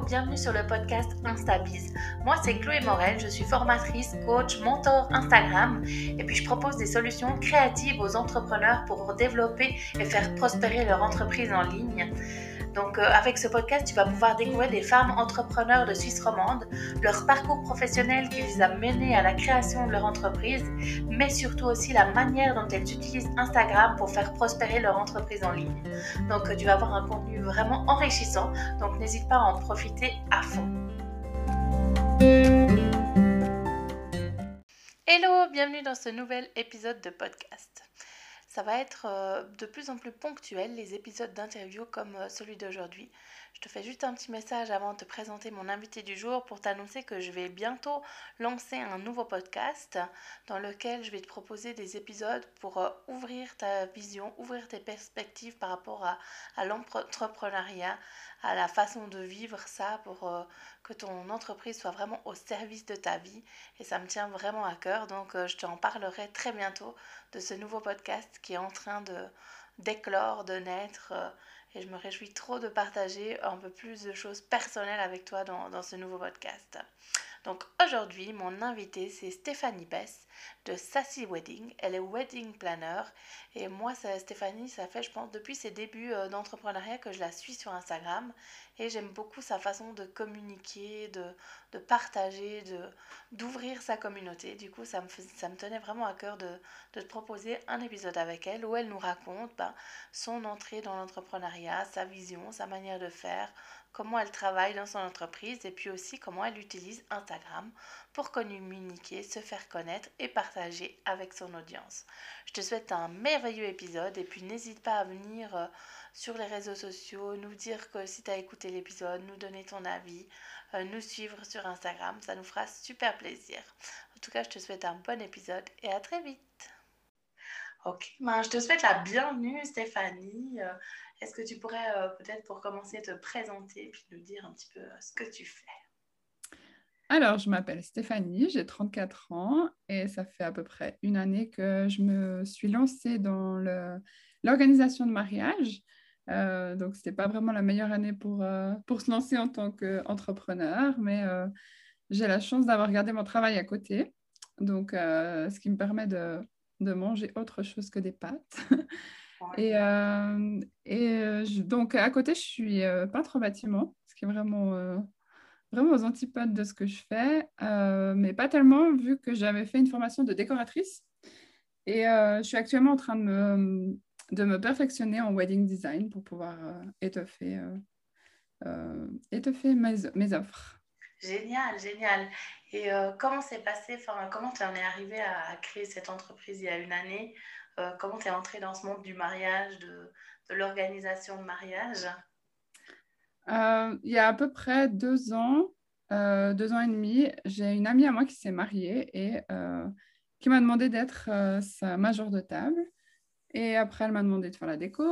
Bienvenue sur le podcast InstaBiz. Moi, c'est Chloé Morel, je suis formatrice, coach, mentor Instagram et puis je propose des solutions créatives aux entrepreneurs pour développer et faire prospérer leur entreprise en ligne. Donc euh, avec ce podcast, tu vas pouvoir découvrir des femmes entrepreneurs de Suisse romande, leur parcours professionnel qui les a menées à la création de leur entreprise, mais surtout aussi la manière dont elles utilisent Instagram pour faire prospérer leur entreprise en ligne. Donc euh, tu vas avoir un contenu vraiment enrichissant, donc n'hésite pas à en profiter à fond. Hello, bienvenue dans ce nouvel épisode de podcast ça va être euh, de plus en plus ponctuel, les épisodes d'interview comme euh, celui d'aujourd'hui. Je te fais juste un petit message avant de te présenter mon invité du jour pour t'annoncer que je vais bientôt lancer un nouveau podcast dans lequel je vais te proposer des épisodes pour euh, ouvrir ta vision, ouvrir tes perspectives par rapport à, l'entrepreneuriat, à la façon de vivre ça pour que ton entreprise soit vraiment au service de ta vie. Et ça me tient vraiment à cœur. Donc euh, je t'en parlerai très bientôt de ce nouveau podcast qui est en train de d'éclore, de naître. Et je me réjouis trop de partager un peu plus de choses personnelles avec toi dans, dans ce nouveau podcast. Donc aujourd'hui, mon invité, c'est Stéphanie Bess de Sassy Wedding. Elle est wedding planner. Et moi, ça, Stéphanie, ça fait, je pense, depuis ses débuts euh, d'entrepreneuriat que je la suis sur Instagram. Et j'aime beaucoup sa façon de communiquer, de, de partager, de, d'ouvrir sa communauté. Du coup, ça me, ça me tenait vraiment à cœur de, de te proposer un épisode avec elle où elle nous raconte ben, son entrée dans l'entrepreneuriat, sa vision, sa manière de faire, comment elle travaille dans son entreprise et puis aussi comment elle utilise Instagram pour communiquer, se faire connaître et partager avec son audience. Je te souhaite un merveilleux épisode et puis n'hésite pas à venir euh, sur les réseaux sociaux, nous dire que si tu as écouté l'épisode, nous donner ton avis, euh, nous suivre sur Instagram, ça nous fera super plaisir. En tout cas, je te souhaite un bon épisode et à très vite. Ok, ben, je te souhaite la bienvenue Stéphanie. Euh, est-ce que tu pourrais peut-être pour commencer te présenter puis nous dire un petit peu ce que tu fais? Alors, je m'appelle Stéphanie, j'ai 34 ans et ça fait à peu près une année que je me suis lancée dans l'organisation de mariage. Euh, donc, ce n'était pas vraiment la meilleure année pour, euh, pour se lancer en tant qu'entrepreneur, mais euh, j'ai la chance d'avoir gardé mon travail à côté. Donc, ce qui me permet de, de, manger autre chose que des pâtes. et, et donc, à côté, je suis peintre en bâtiment, ce qui est vraiment vraiment aux antipodes de ce que je fais, euh, mais pas tellement vu que j'avais fait une formation de décoratrice. Et euh, je suis actuellement en train de me, de me perfectionner en wedding design pour pouvoir euh, étoffer, étoffer mes, mes, offres. Génial, génial. Et comment s'est passé, comment tu en es arrivé à, créer cette entreprise il y a une année? Comment tu es entrée dans ce monde du mariage, de, l'organisation de mariage? Euh, il y a à peu près deux ans, euh, deux ans et demi, j'ai une amie à moi qui s'est mariée et euh, qui m'a demandé d'être sa major de table. Et après, elle m'a demandé de faire la déco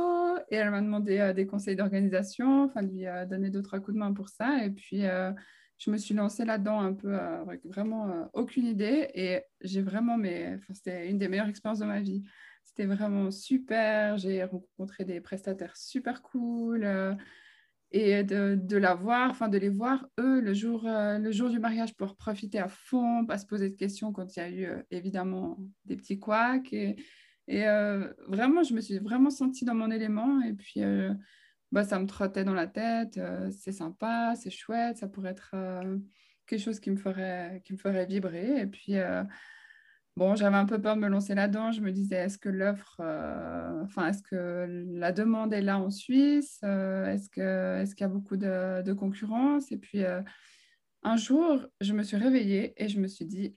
et elle m'a demandé des conseils d'organisation, enfin de lui donner deux, trois coups de main pour ça. Et puis, je me suis lancée là-dedans un peu avec vraiment aucune idée et j'ai vraiment, mais c'était une des meilleures expériences de ma vie. C'était vraiment super. J'ai rencontré des prestataires super cool et de, de, la voir, enfin de les voir, eux, le jour, euh, le jour du mariage, pour profiter à fond, pas se poser de questions quand il y a eu euh, évidemment des petits couacs. Et, et euh, vraiment, je me suis vraiment sentie dans mon élément. Et puis, bah, ça me trottait dans la tête. c'est sympa, c'est chouette, ça pourrait être quelque chose qui me ferait, qui me ferait vibrer. Et puis, Bon, j'avais un peu peur de me lancer là-dedans. Je me disais, est-ce que l'offre, euh, enfin, est-ce que la demande est là en Suisse euh, Est-ce que, est-ce qu'il y a beaucoup de, concurrence? Et puis, euh, un jour, je me suis réveillée et je me suis dit,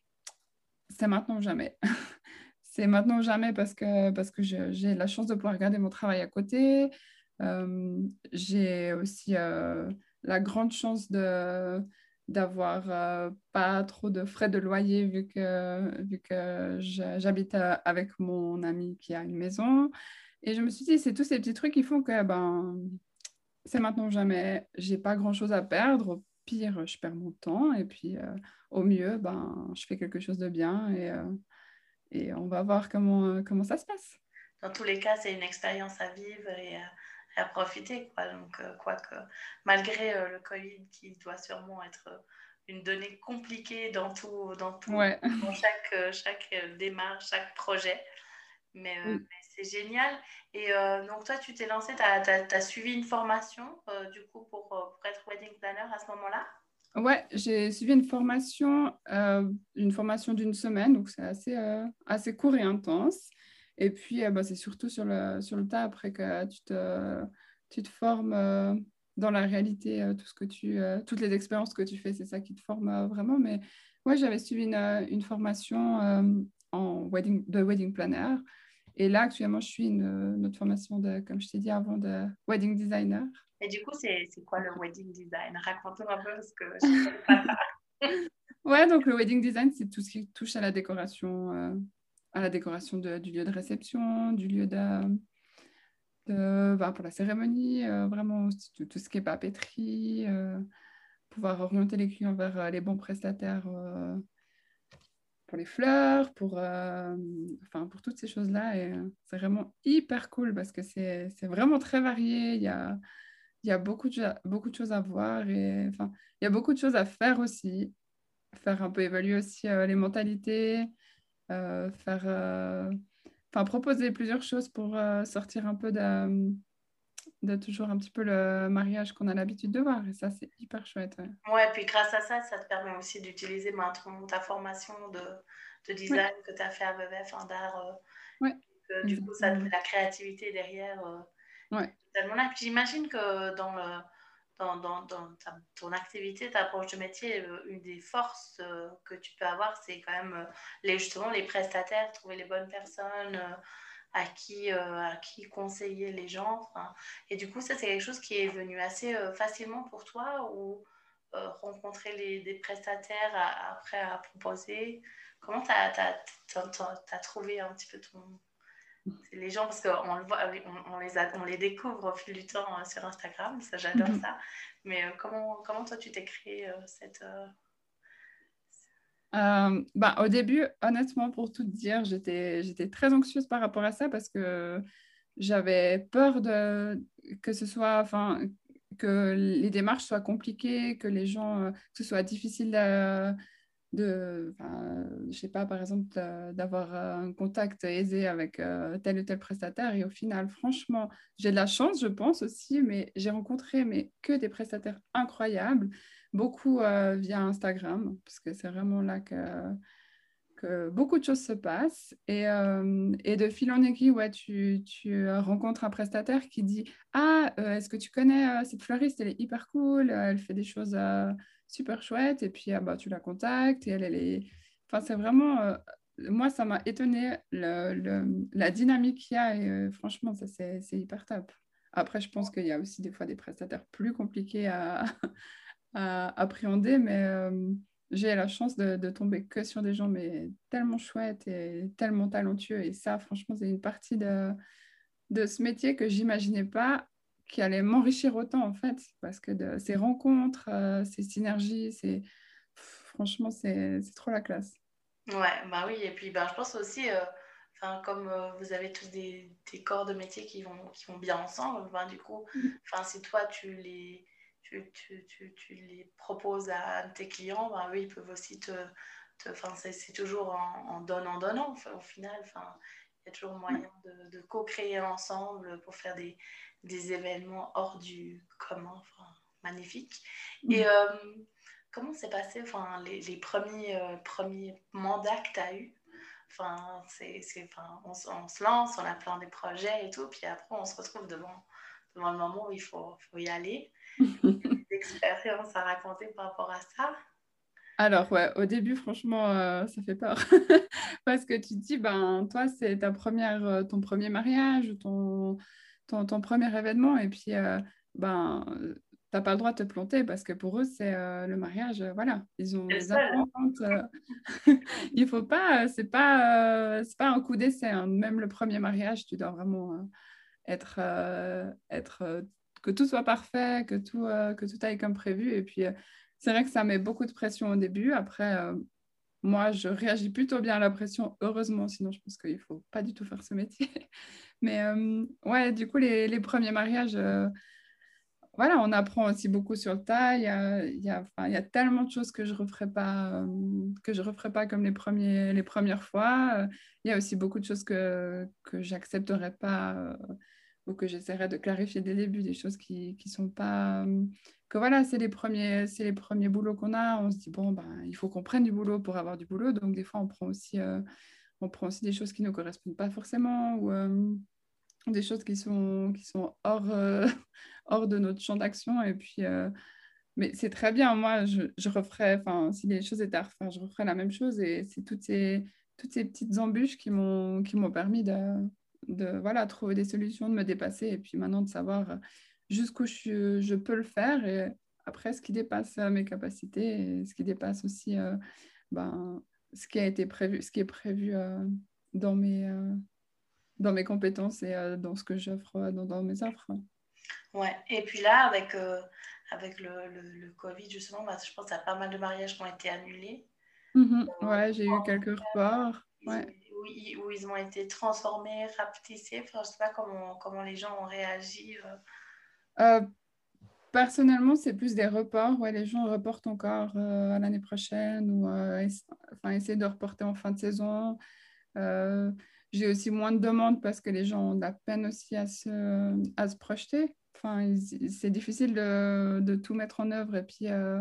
c'est maintenant ou jamais. c'est maintenant ou jamais parce que, parce que j'ai la chance de pouvoir garder mon travail à côté. J'ai aussi la grande chance de d'avoir euh, pas trop de frais de loyer vu que, vu que j'habite euh, avec mon ami qui a une maison. Et je me suis dit, c'est tous ces petits trucs qui font que ben, c'est maintenant ou jamais, j'ai pas grand chose à perdre. Au pire, je perds mon temps. Et puis, euh, au mieux, ben, je fais quelque chose de bien et, et on va voir comment, comment ça se passe. Dans tous les cas, c'est une expérience à vivre et à profiter. Quoi. Donc, quoique, malgré le Covid qui doit sûrement être une donnée compliquée dans tout, dans, tout, dans chaque, chaque démarche, chaque projet. Mais, c'est génial. Et donc, toi, tu t'es lancé, tu as, suivi une formation, du coup, pour, pour, être wedding planner à ce moment-là? Ouais, j'ai suivi une formation, euh, une formation d'une semaine, donc c'est assez, euh, assez court et intense. Et puis, euh, bah, c'est surtout sur le, sur le tas après que tu te, tu te formes dans la réalité, tout ce que tu, toutes les expériences que tu fais, c'est ça qui te forme vraiment. Mais ouais, j'avais suivi une, une formation en wedding, de wedding planner. Et là, actuellement, je suis une, une autre formation, de, comme je t'ai dit avant, de wedding designer. Et du coup, c'est quoi le wedding design? Raconte-nous un peu parce que je ne sais pas Ouais, donc le wedding design, c'est tout ce qui touche à la décoration, euh, à la décoration du lieu de réception, du lieu de, bah, pour la cérémonie, euh, vraiment tout, ce qui est papeterie, euh, pouvoir orienter les clients vers les bons prestataires pour les fleurs, pour, enfin, pour toutes ces choses-là. Et c'est vraiment hyper cool parce que c'est vraiment très varié. Il y a y a beaucoup de, beaucoup de choses à voir et il y a beaucoup de choses à faire aussi. Faire un peu évaluer aussi euh, les mentalités, euh, faire, euh, enfin, proposer plusieurs choses pour sortir un peu de, de, toujours un petit peu le mariage qu'on a l'habitude de voir. Et ça, c'est hyper chouette. Ouais. puis grâce à ça, ça te permet aussi d'utiliser ben, ta formation de, de design que tu as fait à BVF, en d'art. ouais. du coup, ça la créativité derrière. ouais j'imagine que dans, le, dans, dans, ta, ton activité, ta approche de métier, euh, une des forces euh, que tu peux avoir, c'est quand même euh, les, justement les prestataires, trouver les bonnes personnes à qui, à qui conseiller les gens. Et du coup, ça, c'est quelque chose qui est venu assez facilement pour toi ou rencontrer les, des prestataires après à proposer? Comment tu as, trouvé un petit peu ton, les gens, parce qu'on le voit, on, les on les découvre au fil du temps euh, sur Instagram, ça j'adore mhm. ça. Mais euh, comment, comment toi tu t'es créé euh, cette. bah, au début, honnêtement, pour tout dire, j'étais, très anxieuse par rapport à ça parce que j'avais peur de, que ce soit, enfin, que les démarches soient compliquées, que les gens, que ce soit difficile de, je sais pas, par exemple, d'avoir un contact aisé avec euh, tel ou tel prestataire. Et au final, franchement, j'ai de la chance, je pense aussi, mais j'ai rencontré mais, que des prestataires incroyables, beaucoup euh, via Instagram, parce que c'est vraiment là que, que beaucoup de choses se passent. Et, euh, et de fil en aiguille, ouais, tu, tu, rencontres un prestataire qui dit Ah, est-ce que tu connais cette fleuriste? Elle est hyper cool, elle fait des choses super chouette. Et puis, ah, bah, tu la contactes et elle, elle est. Enfin, c'est vraiment. Euh, moi, ça m'a étonné le, la dynamique qu'il y a. Et euh, franchement, ça, c'est hyper top. Après, je pense qu'il y a aussi des fois des prestataires plus compliqués à, appréhender, mais euh, j'ai la chance de, de, tomber que sur des gens mais tellement chouettes et tellement talentueux. Et ça, franchement, c'est une partie de, de ce métier que j'imaginais pas qui allait m'enrichir autant en fait, parce que de, ces rencontres, euh, ces synergies, c'est franchement c'est trop la classe. Ouais, bah oui, et puis bah, je pense aussi, euh, comme euh, vous avez tous des, des, corps de métier qui vont, qui vont bien ensemble, ben, du coup, mm. enfin si toi tu les, tu, tu, tu, tu, les proposes à tes clients, ben, eux ils peuvent aussi te, enfin c'est toujours en, en donnant, donnant au final, enfin y a toujours moyen de, de co-créer ensemble pour faire des, des événements hors du commun, enfin, magnifiques. Et mm. euh, comment s'est passé enfin, les, les premiers, euh, premiers mandats que tu as eus? Enfin, c'est, enfin, on, on, se lance, on a plein de projets et tout, puis après on se retrouve devant, devant le moment où il faut, faut y aller. D'expérience à raconter par rapport à ça? Alors, ouais, au début, franchement, euh, ça fait peur. Parce que tu te dis, ben, toi, c'est ta première, ton premier mariage, ton, ton, premier événement et puis euh, ben t'as pas le droit de te planter parce que pour eux c'est euh, le mariage euh, voilà ils ont des attentes il faut pas c'est pas c'est pas un coup d'essai hein. même le premier mariage tu dois vraiment être être que tout soit parfait que tout que tout aille comme prévu et puis c'est vrai que ça met beaucoup de pression au début après moi, je réagis plutôt bien à la pression, heureusement, sinon je pense qu'il ne faut pas du tout faire ce métier. Mais ouais, du coup, les, premiers mariages, voilà, on apprend aussi beaucoup sur le tas. Il y a, y a, y a tellement de choses que je ne referai, pas, je referai pas comme les, premiers, les premières fois. Il y a aussi beaucoup de choses que, que j'accepterai pas ou que j'essaierai de clarifier dès le début, des choses qui ne sont pas... Que voilà, c'est les premiers, c'est les premiers boulots qu'on a. On se dit, bon, ben, il faut qu'on prenne du boulot pour avoir du boulot. Donc, des fois, on prend aussi, on prend aussi des choses qui ne correspondent pas forcément ou des choses qui sont, qui sont hors, hors de notre champ d'action. Et puis, euh, mais c'est très bien. Moi, je, je referais, enfin, si les choses étaient à refaire, je referais la même chose. Et c'est toutes ces, toutes ces petites embûches qui m'ont, qui m'ont permis de, de voilà, trouver des solutions, de me dépasser. Et puis maintenant, de savoir jusqu'où je, je peux le faire. Et après, ce qui dépasse mes capacités et ce qui dépasse aussi euh, ben, ce qui a été prévu, ce qui est prévu euh, dans mes dans mes compétences et dans ce que j'offre dans, dans, mes offres. Ouais, et puis là, avec, euh, avec le, le, Covid, justement, bah, je pense qu'il y a pas mal de mariages qui ont été annulés. Mm-hmm. Euh, ouais, j'ai eu quelques reports. Ouais. Où, ils, où, ils ont été transformés, rapetissés. Enfin, je ne sais pas comment, comment les gens ont réagi. Euh. personnellement, c'est plus des reports. Ouais, les gens reportent encore à l'année prochaine ou enfin, essayer de reporter en fin de saison. J'ai aussi moins de demandes parce que les gens ont de la peine aussi à se, à se projeter. C'est difficile de, tout mettre en œuvre et puis euh,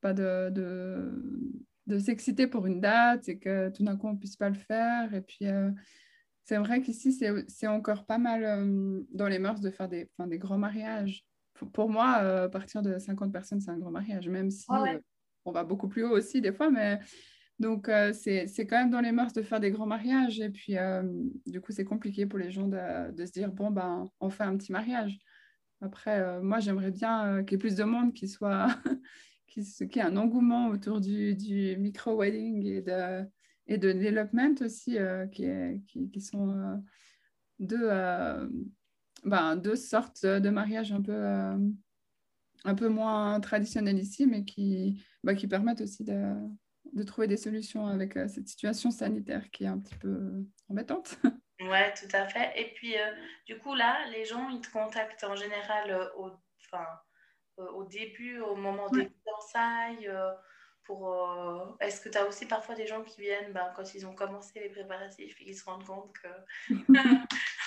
pas de, de, s'exciter pour une date et que tout d'un coup on puisse pas le faire. Et puis euh, c'est vrai qu'ici c'est encore pas mal euh, dans les mœurs de faire des, enfin, des grands mariages. Pour moi, à partir de 50 personnes, c'est un grand mariage, même si on va beaucoup plus haut aussi des fois, mais donc, euh, c'est quand même dans les mœurs de faire des grands mariages. Et puis, euh, du coup, c'est compliqué pour les gens de, de, se dire, bon, ben, on fait un petit mariage. Après, euh, moi, j'aimerais bien qu'il y ait plus de monde qui soit, qui, qui ait un engouement autour du, du micro-wedding et de, et de development aussi, qui, est, qui, qui, sont deux, ben, deux sortes de mariages un peu, un peu moins traditionnels ici, mais qui, ben, qui permettent aussi de de trouver des solutions avec euh, cette situation sanitaire qui est un petit peu euh, embêtante. Ouais, tout à fait. Et puis, euh, du coup, là, les gens, ils te contactent en général au, au début, au moment des fiançailles. Pour, Est-ce que tu as aussi parfois des gens qui viennent ben, quand ils ont commencé les préparatifs et qu'ils se rendent compte que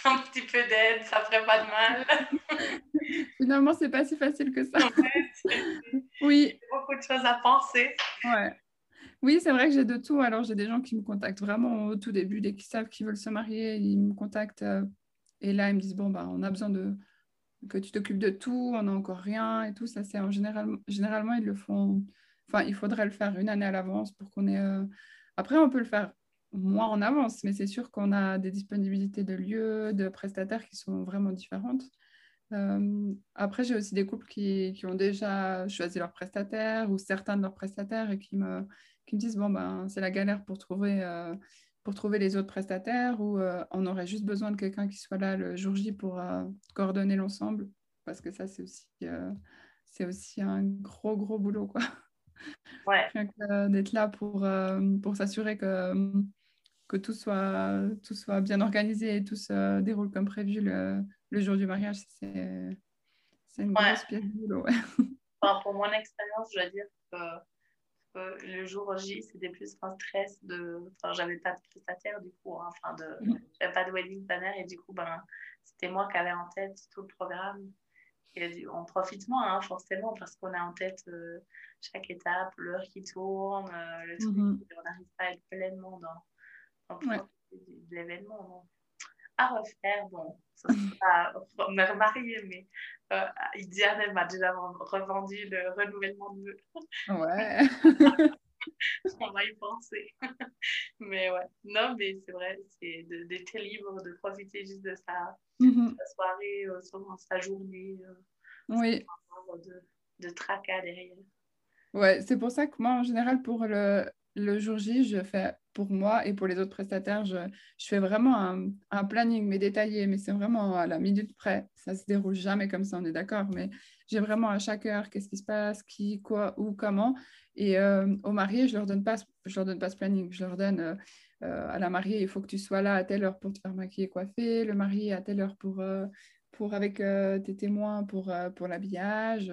un petit peu d'aide, ça ferait pas de mal Finalement, c'est pas si facile que ça. oui. Beaucoup de choses à penser. Ouais. Oui, c'est vrai que j'ai de tout. Alors, j'ai des gens qui me contactent vraiment au tout début, dès qu'ils savent qu'ils veulent se marier, ils me contactent. Euh, et là, ils me disent, bon, bah, on a besoin de que tu t'occupes de tout, on n'a encore rien et tout. Ça, c'est en général, généralement, ils le font. Enfin, il faudrait le faire une année à l'avance pour qu'on ait. Euh, après, on peut le faire moins en avance, mais c'est sûr qu'on a des disponibilités de lieux, de prestataires qui sont vraiment différentes. Euh, après, j'ai aussi des couples qui, ont déjà choisi leur prestataire ou certains de leurs prestataires et qui me, disent bon ben c'est la galère pour trouver euh, pour trouver les autres prestataires ou on aurait juste besoin de quelqu'un qui soit là le jour J pour coordonner l'ensemble parce que ça c'est aussi c'est aussi un gros gros boulot quoi ouais. d'être là pour pour s'assurer que que tout soit tout soit bien organisé et tout se déroule comme prévu le, le jour du mariage c'est c'est une grosse pièce de boulot pour mon expérience je dois dire que le jour J, c'était plus un stress de. Enfin, j'avais pas de prestataire du coup, hein, enfin, de... J'avais pas de wedding planner et du coup, ben, c'était moi qui avais en tête tout le programme. Et on profite moins, hein, forcément, parce qu'on a en tête euh, chaque étape, l'heure qui tourne, euh, le truc, mm-hmm. on n'arrive pas à être pleinement dans, dans l'événement à refaire. Bon, ça sera me remarier, mais euh, Diane, m'a déjà revendu le renouvellement de. Ouais. On va y penser. mais ouais, non, mais c'est vrai, c'est d'être libre, de profiter juste de sa, mm-hmm. sa soirée, euh, sa journée. Euh, oui. De, de tracas derrière. Ouais, c'est pour ça que moi, en général, pour le, le jour J, je fais pour moi et pour les autres prestataires, je, je fais vraiment un, un, planning, mais détaillé, mais c'est vraiment à la minute près. Ça se déroule jamais comme ça, on est d'accord, mais j'ai vraiment à chaque heure qu'est-ce qui se passe, qui, quoi, où, comment. Et euh, aux mariés, je leur donne pas, leur donne pas ce planning, je leur donne, euh, à la mariée, il faut que tu sois là à telle heure pour te faire maquiller et coiffer, le marié à telle heure pour, pour avec tes témoins pour, pour l'habillage,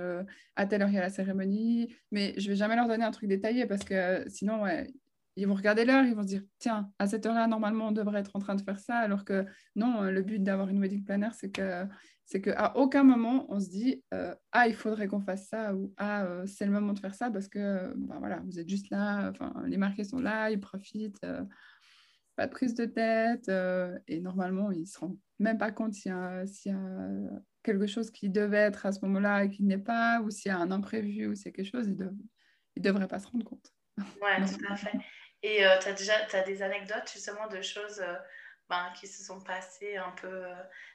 à telle heure il y a la cérémonie. Mais je vais jamais leur donner un truc détaillé parce que sinon, ouais, ils vont regarder l'heure, ils vont se dire tiens, à cette heure-là, normalement, on devrait être en train de faire ça, alors que non, le but d'avoir une wedding planner, c'est que c'est qu'à aucun moment on se dit euh, ah il faudrait qu'on fasse ça ou ah euh, c'est le moment de faire ça parce que ben, voilà vous êtes juste là, enfin les marqués sont là, ils profitent, euh, pas de prise de tête et normalement ils se rendent même pas compte s'il y, a quelque chose qui devait être à ce moment-là et qui n'est pas ou s'il y a un imprévu ou s'il y a quelque chose, ils ne devraient pas se rendre compte. Ouais, tout à fait. Et tu as déjà as des anecdotes justement de choses ben, qui se sont passées un peu euh,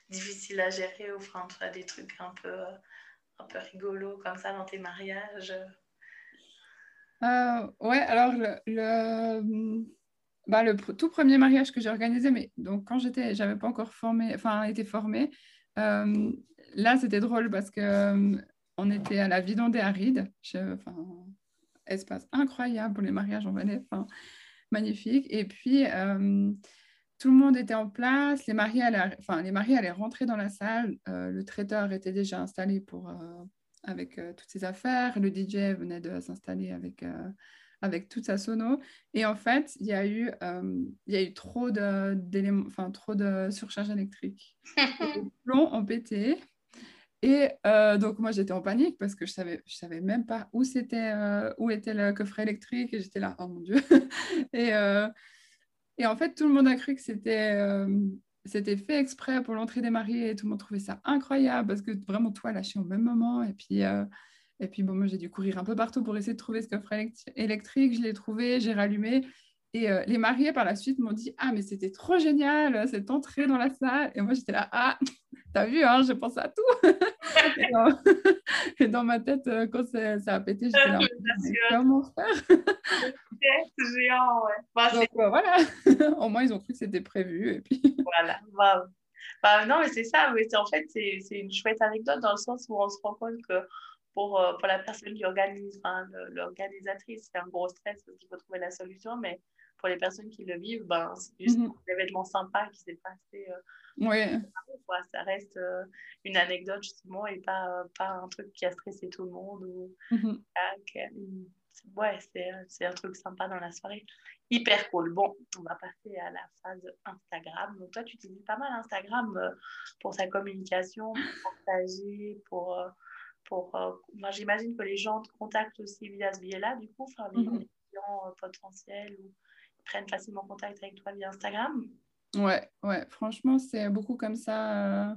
difficiles à gérer ou enfin, tu des trucs un peu, euh, un peu rigolos comme ça dans tes mariages euh, Ouais, alors le, le, bah, le tout premier mariage que j'ai organisé, mais donc quand j'étais, j'avais pas encore formé, enfin été formée, là c'était drôle parce que on était à la Vidon Arides, enfin espace incroyable pour les mariages en Valais, magnifique. Et puis tout le monde était en place, les mariés allaient, enfin, les mariés allaient rentrer dans la salle, euh, le traiteur était déjà installé pour, euh, avec euh, toutes ses affaires, le DJ venait de s'installer avec, avec toute sa sono. Et en fait, il y a eu, il y a eu trop, de, enfin, trop de surcharge électrique. les plombs ont pété. Et donc, moi, j'étais en panique parce que je ne savais, je savais même pas où, c'était, où était le coffret électrique. Et j'étais là, oh mon Dieu. et et en fait, tout le monde a cru que c'était euh, fait exprès pour l'entrée des mariés tout le monde trouvait ça incroyable parce que vraiment tout a lâché au même moment. Et puis, euh, et bon, moi, j'ai dû courir un peu partout pour essayer de trouver ce coffre électrique. Je l'ai trouvé, j'ai rallumé. Et euh, les mariés par la suite m'ont dit Ah, mais c'était trop génial cette entrée dans la salle. Et moi, j'étais là Ah, t'as vu, hein, je pense à tout. et, dans, ma tête, euh, quand ça, a pété, j'étais là Comment faire? C'est géant, ouais. Bah, Donc, voilà, au moins, ils ont cru que c'était prévu. Et puis... voilà, bah, non, mais c'est ça. Mais en fait, c'est une chouette anecdote dans le sens où on se rend compte que pour, euh, pour la personne qui organise, l'organisatrice, c'est un gros stress parce qu'il faut trouver la solution. Mais pour les personnes qui le vivent, ben, c'est juste mhm. un événement sympa qui s'est passé. Euh, Ça reste euh, une anecdote justement et pas, euh, pas un truc qui a stressé tout le monde. Ou, mhm. ouais, c'est un truc sympa dans la soirée. Hyper cool. Bon, on va passer à la phase Instagram. Donc toi, tu utilises pas mal Instagram pour sa communication, pour partager, pour... pour j'imagine que les gens te contactent aussi via ce biais-là, du coup, enfin, les, mhm. clients potentiels ou prennent facilement contact avec toi via Instagram? Ouais, ouais, franchement, c'est beaucoup comme ça. Euh,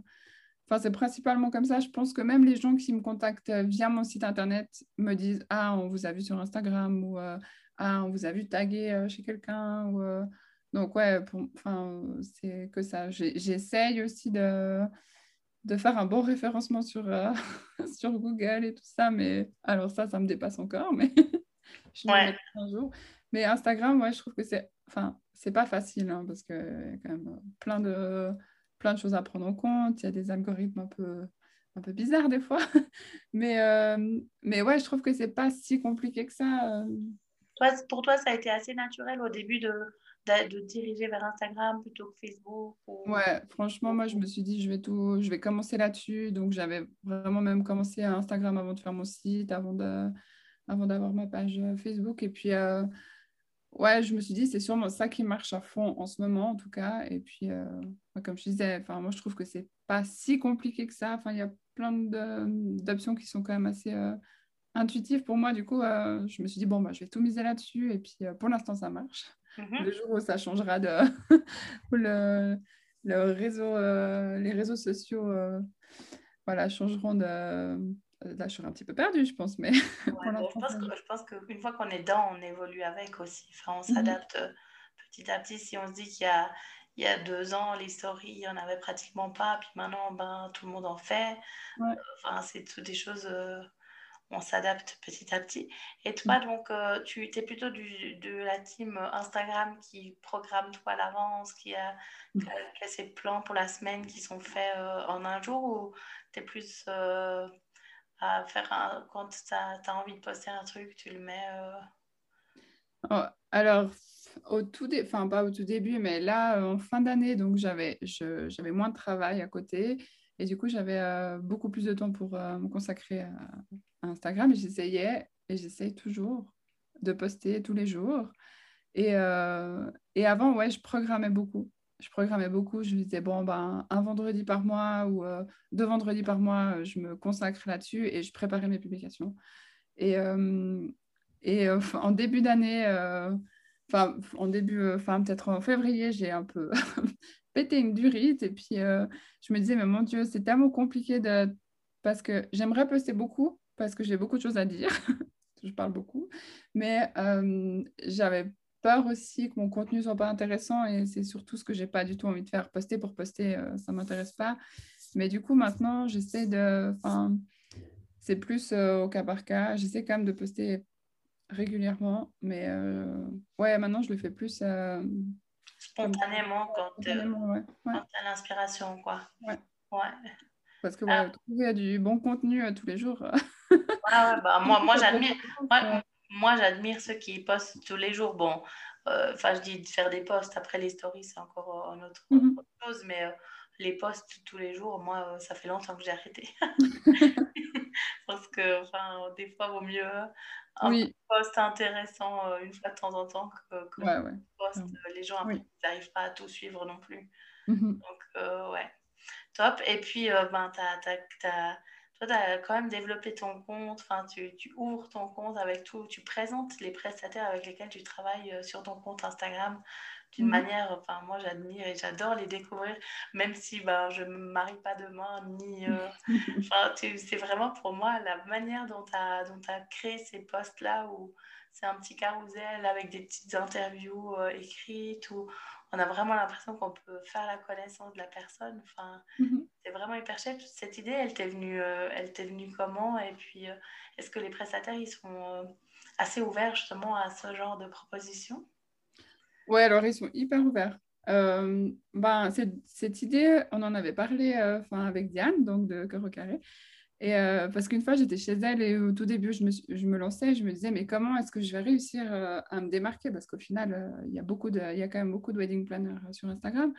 enfin, c'est principalement comme ça. Je pense que même les gens qui me contactent via mon site internet me disent Ah, on vous a vu sur Instagram ou euh, Ah, on vous a vu taguer euh, chez quelqu'un. Ou, Donc, ouais, enfin, c'est que ça. J'essaye aussi de, de faire un bon référencement sur, sur Google et tout ça. Mais alors, ça, ça me dépasse encore. Mais je ouais. un jour. Mais Instagram, moi, je trouve que c'est, enfin, c'est pas facile hein, parce qu'il y a quand même plein de, plein de choses à prendre en compte. Il y a des algorithmes un peu, un peu bizarres des fois. mais, euh, mais ouais, je trouve que c'est pas si compliqué que ça. Euh. Toi, pour toi, ça a été assez naturel au début de, de, diriger vers Instagram plutôt que Facebook Ouais, franchement, moi, je me suis dit, je vais, tout, je vais commencer là-dessus. Donc, j'avais vraiment même commencé à Instagram avant de faire mon site, avant de avant d'avoir ma page euh, Facebook. Et puis, ouais, je me suis dit, c'est sûrement ça qui marche à fond en ce moment, en tout cas. Et puis, euh, comme je disais, moi, je trouve que c'est pas si compliqué que ça. Enfin, il y a plein d'options qui sont quand même assez euh, intuitives pour moi. Du coup, euh, je me suis dit, bon, bah, je vais tout miser là-dessus. Et puis, pour l'instant, ça marche. Mm-hmm. Le jour où ça changera de. le, le réseau, les réseaux sociaux voilà, changeront de là, je suis un petit peu perdue, je pense. Mais je pense qu'une fois qu'on est dedans, on évolue avec aussi. Enfin, on mhm. s'adapte euh, petit à petit. Si on se dit qu'il y a, il y a deux ans, les stories, il n'y en avait pratiquement pas. Puis maintenant, ben, tout le monde en fait. Enfin, c'est toutes des choses, euh, on s'adapte petit à petit. Et toi, mhm. donc, tu es plutôt du, de la team Instagram qui programme toi à l'avance, qui a, qui a, ses plans pour la semaine qui sont faits en un jour ou tu es plus à faire un, quand tu as, envie de poster un truc, tu le mets euh? oh, Alors, au tout début, enfin pas au tout début, mais là, en fin d'année, donc j'avais moins de travail à côté. Et du coup, j'avais beaucoup plus de temps pour me consacrer à, Instagram. Et j'essayais, et j'essaye toujours, de poster tous les jours. Et, et avant, ouais, je programmais beaucoup je programmais beaucoup. Je me disais, bon, ben, un vendredi par mois ou euh, deux vendredis par mois, je me consacre là-dessus et je préparais mes publications. Et, euh, euh, en début d'année, enfin, en début, enfin, peut-être en février, j'ai un peu pété une durite. Et puis, je me disais, mais mon Dieu, c'est tellement compliqué de. Parce que j'aimerais poster beaucoup, parce que j'ai beaucoup de choses à dire. je parle beaucoup. Mais j'avais peur aussi que mon contenu soit pas intéressant et c'est surtout ce que j'ai pas du tout envie de faire. Poster pour poster, euh, ça m'intéresse pas. Mais du coup, maintenant, j'essaie de. Enfin, c'est plus euh, au cas par cas. J'essaie quand même de poster régulièrement, mais euh, ouais, maintenant, je le fais plus. Spontanément, quand tu as l'inspiration, quoi. Ouais. ouais. Parce que ouais, trouver du bon contenu tous les jours. ah ouais, bah, moi, moi j'admire moi, j'admire ceux qui postent tous les jours. Bon, euh, enfin, je dis de faire des posts. Après, les stories, c'est encore une autre, mhm. chose. Mais euh, les posts tous les jours, moi, euh, ça fait longtemps que j'ai arrêté. Parce que, enfin, des fois, vaut mieux un post intéressant une fois de temps en temps que, que ouais, post. Les gens, n'arrivent pas à tout suivre non plus. Mhm. Donc, ouais, top. Et puis, ben, tu as toi, tu as quand même développé ton compte, enfin, tu, tu, ouvres ton compte avec tout, tu présentes les prestataires avec lesquels tu travailles euh, sur ton compte Instagram d'une mhm. manière, enfin, moi j'admire et j'adore les découvrir, même si ben, je ne me marie pas demain, ni. Euh, c'est vraiment pour moi la manière dont tu as, as, créé ces posts-là où c'est un petit carrousel avec des petites interviews euh, écrites où on a vraiment l'impression qu'on peut faire la connaissance de la personne. Enfin, mhm. c'est vraiment hyper chouette. Cette idée, elle t'est venue, euh, elle t'est venue comment? Et puis, euh, est-ce que les prestataires, ils sont euh, assez ouverts justement à ce genre de propositions Oui, alors ils sont hyper ouverts. ben, cette, cette, idée, on en avait parlé enfin avec Diane, donc de Cœur au Carré. Et euh, parce qu'une fois, j'étais chez elle et au tout début, je me, lançais, je me disais, mais comment est-ce que je vais réussir euh, à me démarquer? Parce qu'au final, euh, il y, a beaucoup de, y a quand même beaucoup de wedding planners sur Instagram.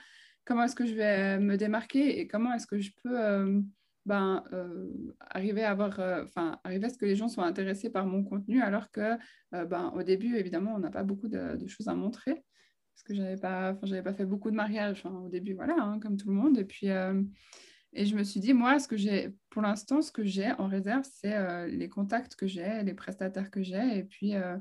Comment est-ce que je vais me démarquer et comment est-ce que je peux ben, arriver, à avoir, arriver à ce que les gens soient intéressés par mon contenu alors que ben, début, évidemment, on n'a pas beaucoup de, choses à montrer parce que je n'avais pas, pas fait beaucoup de mariages au début, voilà, hein, comme tout le monde. Et puis, et je me suis dit, moi, ce que j'ai, pour l'instant, ce que j'ai en réserve, c'est euh, les contacts que j'ai, les prestataires que j'ai. Et puis, euh,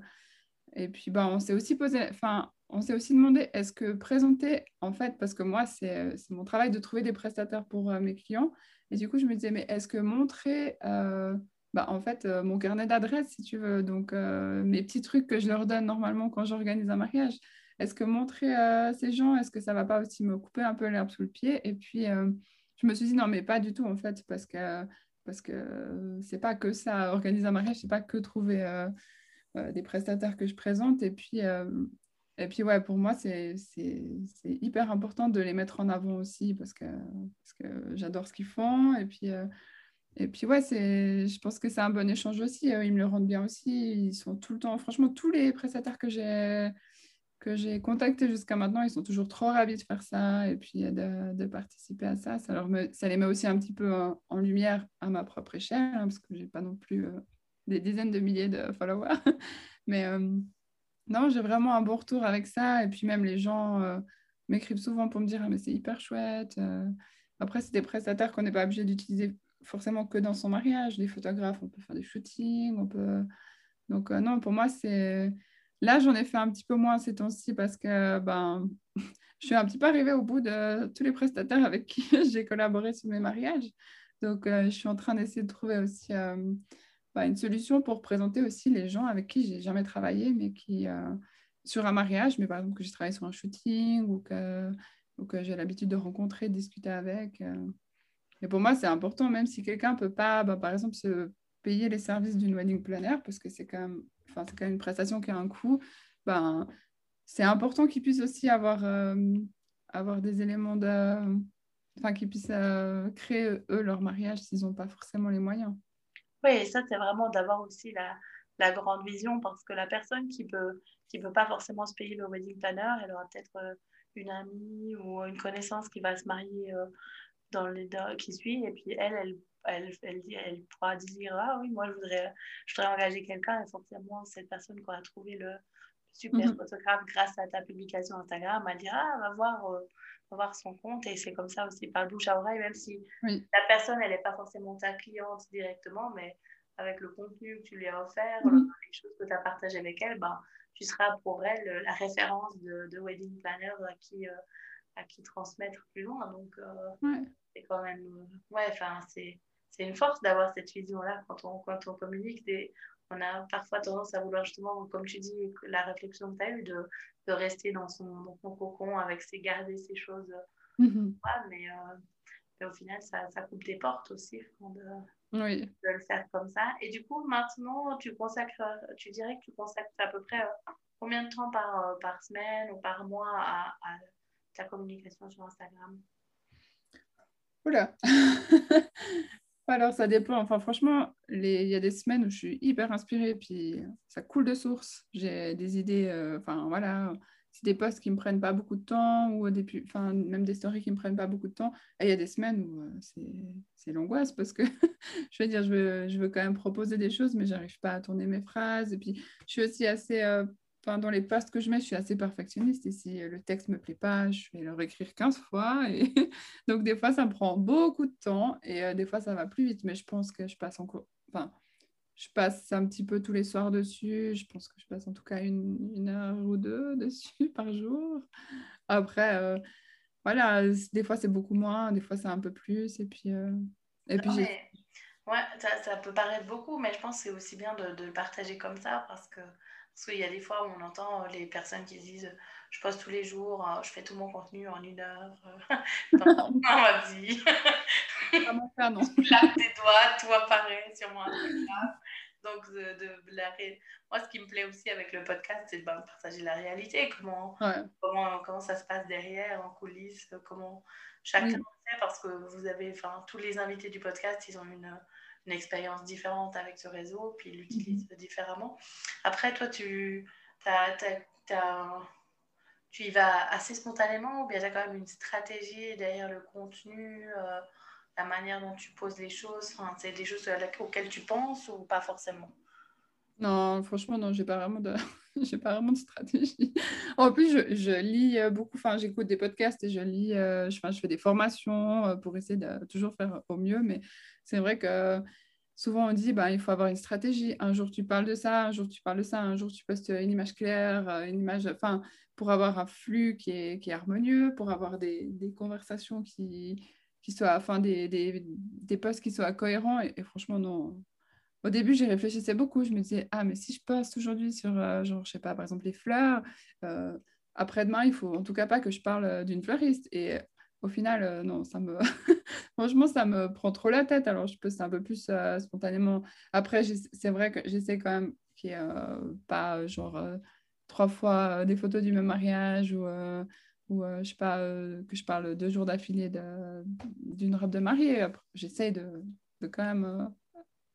et puis bah, on s'est aussi posé, enfin, on s'est aussi demandé, est-ce que présenter, en fait, parce que moi, c'est, euh, mon travail de trouver des prestataires pour mes clients. Et du coup, je me disais, mais est-ce que montrer, bah, en fait, mon carnet d'adresses, si tu veux, donc mes petits trucs que je leur donne normalement quand j'organise un mariage, est-ce que montrer ces gens, est-ce que ça va pas aussi me couper un peu l'herbe sous le pied? Et puis, je me suis dit non, mais pas du tout en fait, parce que parce que c'est pas que ça, organiser un mariage, c'est pas que trouver euh, euh, des prestataires que je présente. Et puis, euh, et puis ouais, pour moi, c'est hyper important de les mettre en avant aussi parce que, parce que j'adore ce qu'ils font. Et puis, et puis ouais, je pense que c'est un bon échange aussi. Ils me le rendent bien aussi. Ils sont tout le temps, franchement, tous les prestataires que j'ai que j'ai contactés jusqu'à maintenant, ils sont toujours trop ravis de faire ça et puis de, participer à ça. Ça, leur ça les met aussi un petit peu en, lumière à ma propre échelle, hein, parce que je n'ai pas non plus euh, des dizaines de milliers de followers. Mais euh, non, j'ai vraiment un bon retour avec ça. Et puis même les gens euh, m'écrivent souvent pour me dire ah, mais c'est hyper chouette. Après, c'est des prestataires qu'on n'est pas obligé d'utiliser forcément que dans son mariage. Les photographes, on peut faire des shootings, on peut... Donc non, pour moi, c'est Là, j'en ai fait un petit peu moins ces temps-ci parce que ben, je suis un petit peu arrivée au bout de tous les prestataires avec qui j'ai collaboré sur mes mariages. Donc, euh, je suis en train d'essayer de trouver aussi euh, ben, une solution pour présenter aussi les gens avec qui j'ai jamais travaillé, mais qui, euh, sur un mariage, mais par exemple que j'ai travaillé sur un shooting ou que, j'ai l'habitude de rencontrer, de discuter avec. Et pour moi, c'est important, même si quelqu'un ne peut pas, ben, par exemple, se payer les services d'une wedding planner, parce que c'est quand même quand même une prestation qui a un coût, ben, c'est important qu'ils puissent aussi avoir, euh, avoir des éléments de. Enfin, qu'ils puissent euh, créer eux leur mariage s'ils n'ont pas forcément les moyens. Oui, et ça, c'est vraiment d'avoir aussi la, la grande vision parce que la personne qui peut qui peut pas forcément se payer le wedding planner, elle aura peut-être euh, une amie ou une connaissance qui va se marier dans les qui suit et puis elle elle elle, elle, elle, pourra dire ah oui moi je voudrais je voudrais engager quelqu'un et forcément cette personne qu'on a trouvé le super mhm. photographe grâce à ta publication Instagram elle dira ah va voir euh, va voir son compte et c'est comme ça aussi par bouche à oreille même si la personne elle n'est pas forcément ta cliente directement mais avec le contenu que tu lui as offert, mhm. les choses que tu as partagées avec elle, ben, tu seras pour elle la référence de, de wedding planner à qui, euh, à qui transmettre plus loin. Donc, euh, c'est quand même. Euh, ouais, enfin, c'est une force d'avoir cette vision-là quand on, quand on communique. Des, on a parfois tendance à vouloir justement, comme tu dis, la réflexion que tu as eue, de, de, rester dans son, dans son, cocon avec ses garder ces choses. Mhm. mais, mais, au final, ça, ça coupe des portes aussi. De, oui. de le faire comme ça. Et du coup, maintenant, tu consacres, tu dirais que tu consacres à peu près euh, combien de temps par, euh, par semaine ou par mois à, ta communication sur Instagram? Oula Alors, ça dépend. Enfin, franchement, il y a des semaines où je suis hyper inspirée, puis ça coule de source. J'ai des idées, euh, enfin, voilà, c'est des posts qui me prennent pas beaucoup de temps ou des, enfin, même des stories qui me prennent pas beaucoup de temps. Et il y a des semaines où euh, c'est l'angoisse parce que je veux dire, je veux, quand même proposer des choses, mais j'arrive pas à tourner mes phrases. Et puis, je suis aussi assez, euh, dans les posts que je mets, je suis assez perfectionniste. Et si le texte me plaît pas, je vais le réécrire 15 fois. Et donc, des fois, ça me prend beaucoup de temps et euh, des fois, ça va plus vite. Mais je pense que je passe encore. Enfin, je passe un petit peu tous les soirs dessus. Je pense que je passe en tout cas une, une heure ou deux dessus par jour. Après, euh, voilà, des fois c'est beaucoup moins, des fois c'est un peu plus. Et puis, euh, et puis Ouais, ça, ça, peut paraître beaucoup, mais je pense que c'est aussi bien de, de, le partager comme ça parce que parce qu'il y a des fois où on entend les personnes qui disent je poste tous les jours, je fais tout mon contenu en une heure. Dans ma vie. Ah, non. tes doigts, tout apparaît sur Instagram. Donc, de, la moi, ce qui me plaît aussi avec le podcast, c'est de ben, partager la réalité, comment, comment, comment ça se passe derrière, en coulisses, comment chacun fait, parce que vous avez, enfin, tous les invités du podcast, ils ont une, une expérience différente avec ce réseau, puis ils l'utilisent mhm. différemment. Après, toi, tu, as, tu y vas assez spontanément ou bien il y a quand même une stratégie derrière le contenu euh, la manière dont tu poses les choses? Enfin, C'est des choses auxquelles tu penses ou pas forcément? Non, franchement, non, j'ai pas vraiment de... j'ai pas vraiment de stratégie. En plus, je, lis euh, beaucoup, enfin, j'écoute des podcasts et je lis, euh, je, fais des formations euh, pour essayer de toujours faire au mieux, mais c'est vrai que souvent on dit bah, il faut avoir une stratégie. Un jour tu parles de ça, un jour tu parles de ça, un jour tu postes une image claire, une image, enfin, pour avoir un flux qui est, harmonieux, pour avoir des, conversations qui, qui soient, enfin, des, des posts qui soient cohérents. Et, franchement, non. Au début, j'y réfléchissais beaucoup. Je me disais, ah, mais si je poste aujourd'hui sur, euh, genre, je sais pas, par exemple, les fleurs, euh, après-demain, il faut en tout cas pas que je parle euh, d'une fleuriste. Et au final, non, ça me. Franchement, ça me prend trop la tête. Alors, je poste un peu plus spontanément. Après, c'est vrai que j'essaie quand même qu'il n'y ait pas, genre, trois fois des photos du même mariage ou ou euh, je sais pas, euh, que je parle deux jours d'affilée d'une robe de mariée. J'essaye de, de, quand même euh,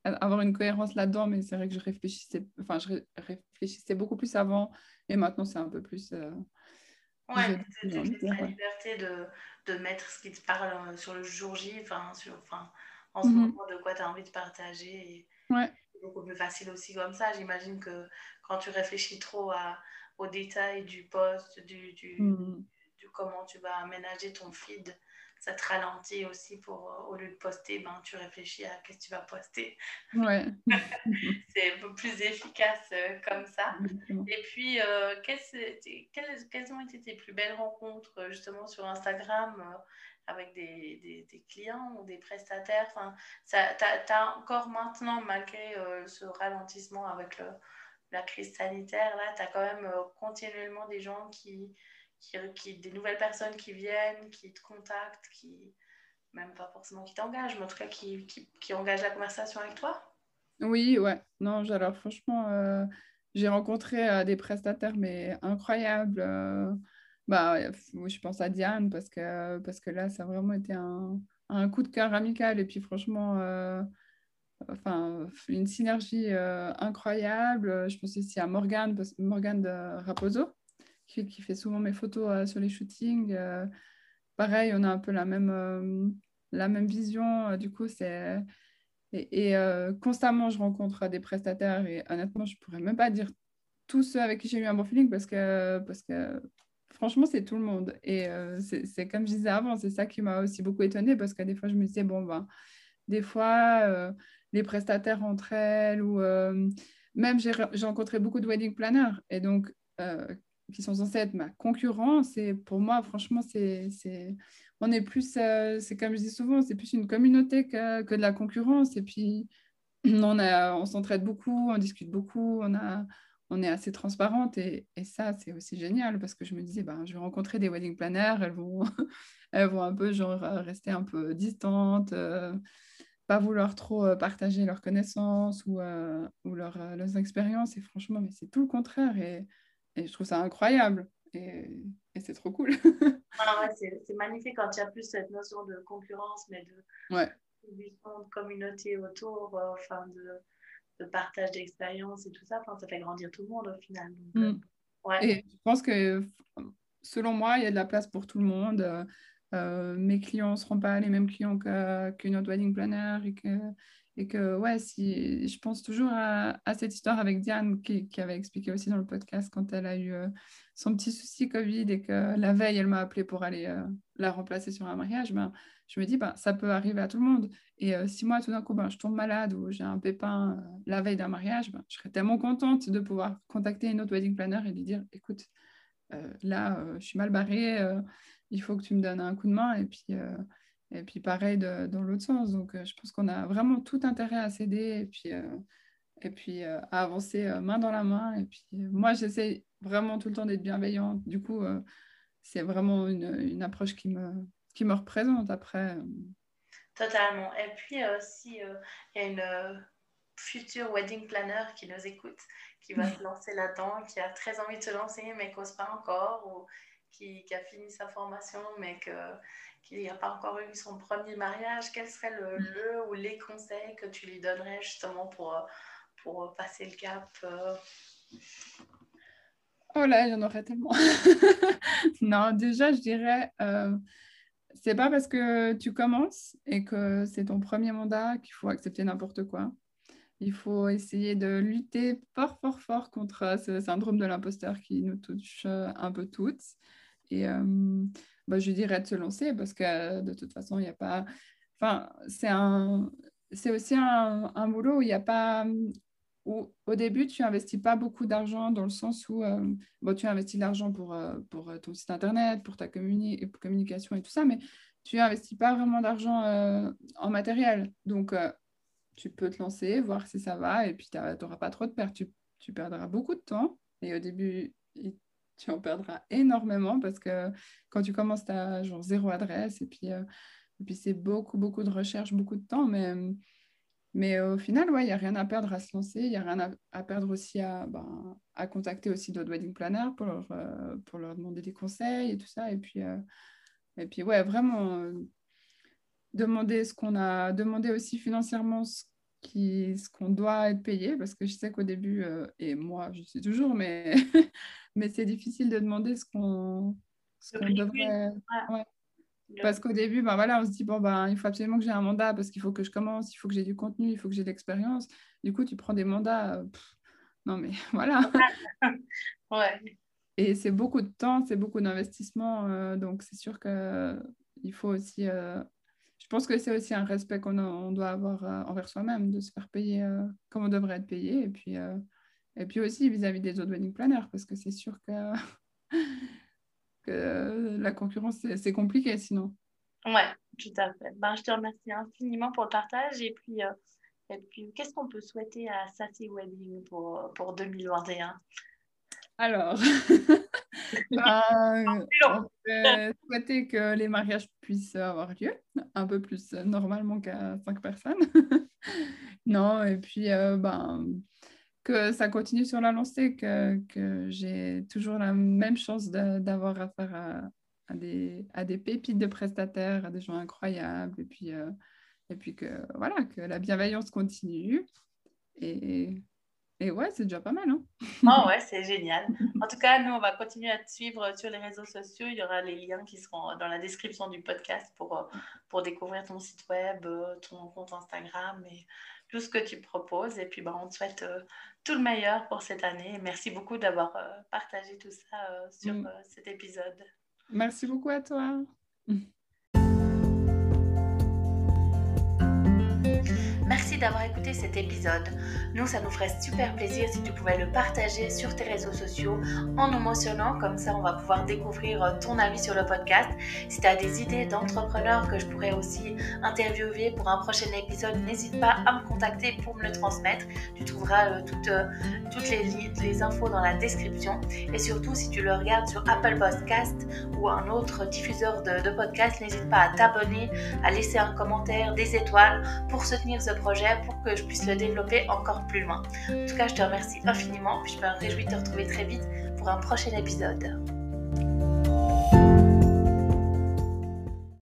avoir une cohérence là-dedans, mais c'est vrai que je réfléchissais, enfin, je réfléchissais beaucoup plus avant, et maintenant c'est un peu plus. ouais, c'est la liberté de, de, mettre ce qui te parle sur le jour J, enfin, sur, enfin en ce mm-hmm. moment, de quoi tu as envie de partager. Et ouais. C'est beaucoup plus facile aussi comme ça. J'imagine que quand tu réfléchis trop à, aux détails du poste, du, du, mm-hmm comment tu vas aménager ton feed. Ça te ralentit aussi pour, euh, au lieu de poster, ben, tu réfléchis à ce que tu vas poster. Ouais. c'est plus efficace euh, comme ça. Et puis, euh, quelles, quelles, ont été tes plus belles rencontres justement sur Instagram avec des, des, des, clients ou des prestataires? Enfin, Tu as, encore maintenant, malgré ce ralentissement avec le, la crise sanitaire, là, tu as quand même continuellement des gens qui, qui, des nouvelles personnes qui viennent, qui te contactent, qui, même pas forcément qui t'engagent, mais en tout cas qui, qui, qui engagent la conversation avec toi Oui, ouais. Non, alors franchement, euh, j'ai rencontré euh, des prestataires, mais incroyables. Euh, bah, je pense à Diane parce que, parce que là, ça a vraiment été un, un coup de cœur amical. Et puis franchement, enfin, une synergie incroyable. Je pense aussi à Morgane, Morgane de Raposo, qui, fait souvent mes photos sur les shootings. pareil, on a un peu la même, la même vision. Du coup, c'est. Et, constamment, je rencontre des prestataires et honnêtement, je pourrais même pas dire tous ceux avec qui j'ai eu un bon feeling parce que, parce que franchement, c'est tout le monde. Et c'est comme je disais avant, c'est ça qui m'a aussi beaucoup étonnée parce que des fois, je me disais, bon, ben, des fois, les prestataires entre elles ou même j'ai rencontré beaucoup de wedding planners et donc qui sont censés être ma concurrence. Et pour moi, franchement, c'est on est plus, euh, c'est comme je dis souvent, c'est plus une communauté que, que, de la concurrence. Et puis, on, a, on s'entraide beaucoup, on discute beaucoup, on, a, on est assez transparente. Et, et ça, c'est aussi génial parce que je me disais, ben, je vais rencontrer des wedding planners, elles vont, elles vont un peu genre, rester un peu distantes, euh, pas vouloir trop euh, partager leurs connaissances ou, ou leur, leurs expériences. Et franchement, mais c'est tout le contraire. Et, et je trouve ça incroyable. Et, et c'est trop cool. ah ouais, c'est magnifique quand il y a plus cette notion de concurrence, mais de, ouais. de communauté autour, euh, enfin de, de, partage d'expérience et tout ça. Enfin, ça fait grandir tout le monde au final. Donc, euh, mm. ouais. Et je pense que selon moi, il y a de la place pour tout le monde. Euh, mes clients ne seront pas les mêmes clients qu'une autre wedding planner et que et que, ouais, si, je pense toujours à, cette histoire avec Diane qui, avait expliqué aussi dans le podcast quand elle a eu euh, son petit souci Covid et que la veille, elle m'a appelé pour aller euh, la remplacer sur un mariage. Ben, je me dis, ben, ça peut arriver à tout le monde. Et euh, si moi, tout d'un coup, ben, je tombe malade ou j'ai un pépin la veille d'un mariage, ben, je serais tellement contente de pouvoir contacter une autre wedding planner et lui dire, écoute, là, je suis mal barrée, il faut que tu me donnes un coup de main. Et puis et puis pareil dans l'autre sens. Donc euh, je pense qu'on a vraiment tout intérêt à s'aider et puis, euh, et puis euh, à avancer main dans la main. Et puis moi, j'essaie vraiment tout le temps d'être bienveillante. Du coup, c'est vraiment une, une, approche qui me, qui me représente après. Totalement. Et puis si il y a une future wedding planner qui nous écoute, qui va se lancer là-dedans, qui a très envie de se lancer mais qui n'ose pas encore, ou qui, qui, a fini sa formation mais que il n'a pas encore eu son premier mariage, quel serait le, mm. le, ou les conseils que tu lui donnerais justement pour, euh, pour passer le cap euh? Oh là, j'en aurais tellement. non, déjà, je dirais, euh, c'est pas parce que tu commences et que c'est ton premier mandat qu'il faut accepter n'importe quoi. Il faut essayer de lutter fort, fort, fort contre ce syndrome de l'imposteur qui nous touche un peu toutes. Et bah, je dirais de se lancer parce que de toute façon, il n'y a pas. Enfin, c'est un... c'est aussi un, boulot où il n'y a pas. Où, au début, tu investis pas beaucoup d'argent dans le sens où euh, tu investis de l'argent pour, euh, pour euh, ton site internet, pour ta communi communication et tout ça, mais tu investis pas vraiment d'argent en matériel. Donc, tu peux te lancer, voir si ça va, et puis tu n'auras pas trop de pertes. Tu, tu, perdras beaucoup de temps. Et au début, tu en perdras énormément parce que quand tu commences, tu as genre zéro adresse et puis, euh, et puis c'est beaucoup, beaucoup de recherche, beaucoup de temps. Mais, mais au final, il n'y a rien à perdre à se lancer. Il y a rien à, perdre aussi à, ben, à contacter aussi d'autres wedding planners pour leur, euh, pour leur demander des conseils et tout ça. Et puis, euh, et puis ouais, vraiment demander ce qu'on a, demander aussi financièrement ce qui, ce qu'on doit être payé, parce que je sais qu'au début, et moi je suis toujours, mais mais c'est difficile de demander ce qu'on devrait. Parce qu'au début, ben voilà, on se dit, bon, ben, il faut absolument que j'ai un mandat parce qu'il faut que je commence, il faut que j'ai du contenu, il faut que j'ai de l'expérience. Du coup, tu prends des mandats. Euh, non, mais voilà. ouais. Et c'est beaucoup de temps, c'est beaucoup d'investissement. Euh, donc, c'est sûr qu'il faut aussi. Euh, pense que c'est aussi un respect qu'on doit avoir envers soi-même, de se faire payer comme on devrait être payé. Et puis, et puis aussi vis-à-vis des autres wedding planners, parce que c'est sûr que, que la concurrence, c'est compliqué sinon. Ouais, tout à fait. Ben, je te remercie infiniment pour le partage. Et puis, euh, et puis qu'est-ce qu'on peut souhaiter à Sassy Wedding pour, pour 2021 alors, ben, on peut souhaiter que les mariages puissent avoir lieu, un peu plus normalement qu'à cinq personnes. non, et puis, euh, ben, que ça continue sur la lancée, que, que j'ai toujours la même chance d'avoir affaire à, à, des, à des pépites de prestataires, à des gens incroyables. Et puis, euh, et puis que voilà, que la bienveillance continue. Et, et ouais, c'est déjà pas mal. Hein oh ouais, c'est génial. En tout cas, nous, on va continuer à te suivre sur les réseaux sociaux. Il y aura les liens qui seront dans la description du podcast pour, euh, pour découvrir ton site web, euh, ton compte Instagram et tout ce que tu proposes. Et puis, bah, on te souhaite euh, tout le meilleur pour cette année. Merci beaucoup d'avoir partagé tout ça sur mm. cet épisode. Merci beaucoup à toi. d'avoir écouté cet épisode. Nous, ça nous ferait super plaisir si tu pouvais le partager sur tes réseaux sociaux en nous mentionnant, comme ça on va pouvoir découvrir euh, ton avis sur le podcast. Si tu as des idées d'entrepreneurs que je pourrais aussi interviewer pour un prochain épisode, n'hésite pas à me contacter pour me le transmettre. Tu trouveras euh, toutes, euh, toutes les, les infos dans la description. Et surtout, si tu le regardes sur Apple Podcast ou un autre diffuseur de, de podcast, n'hésite pas à t'abonner, à laisser un commentaire, des étoiles pour soutenir ce projet pour que je puisse le développer encore plus loin. En tout cas, je te remercie infiniment, puis je me réjouis de te retrouver très vite pour un prochain épisode.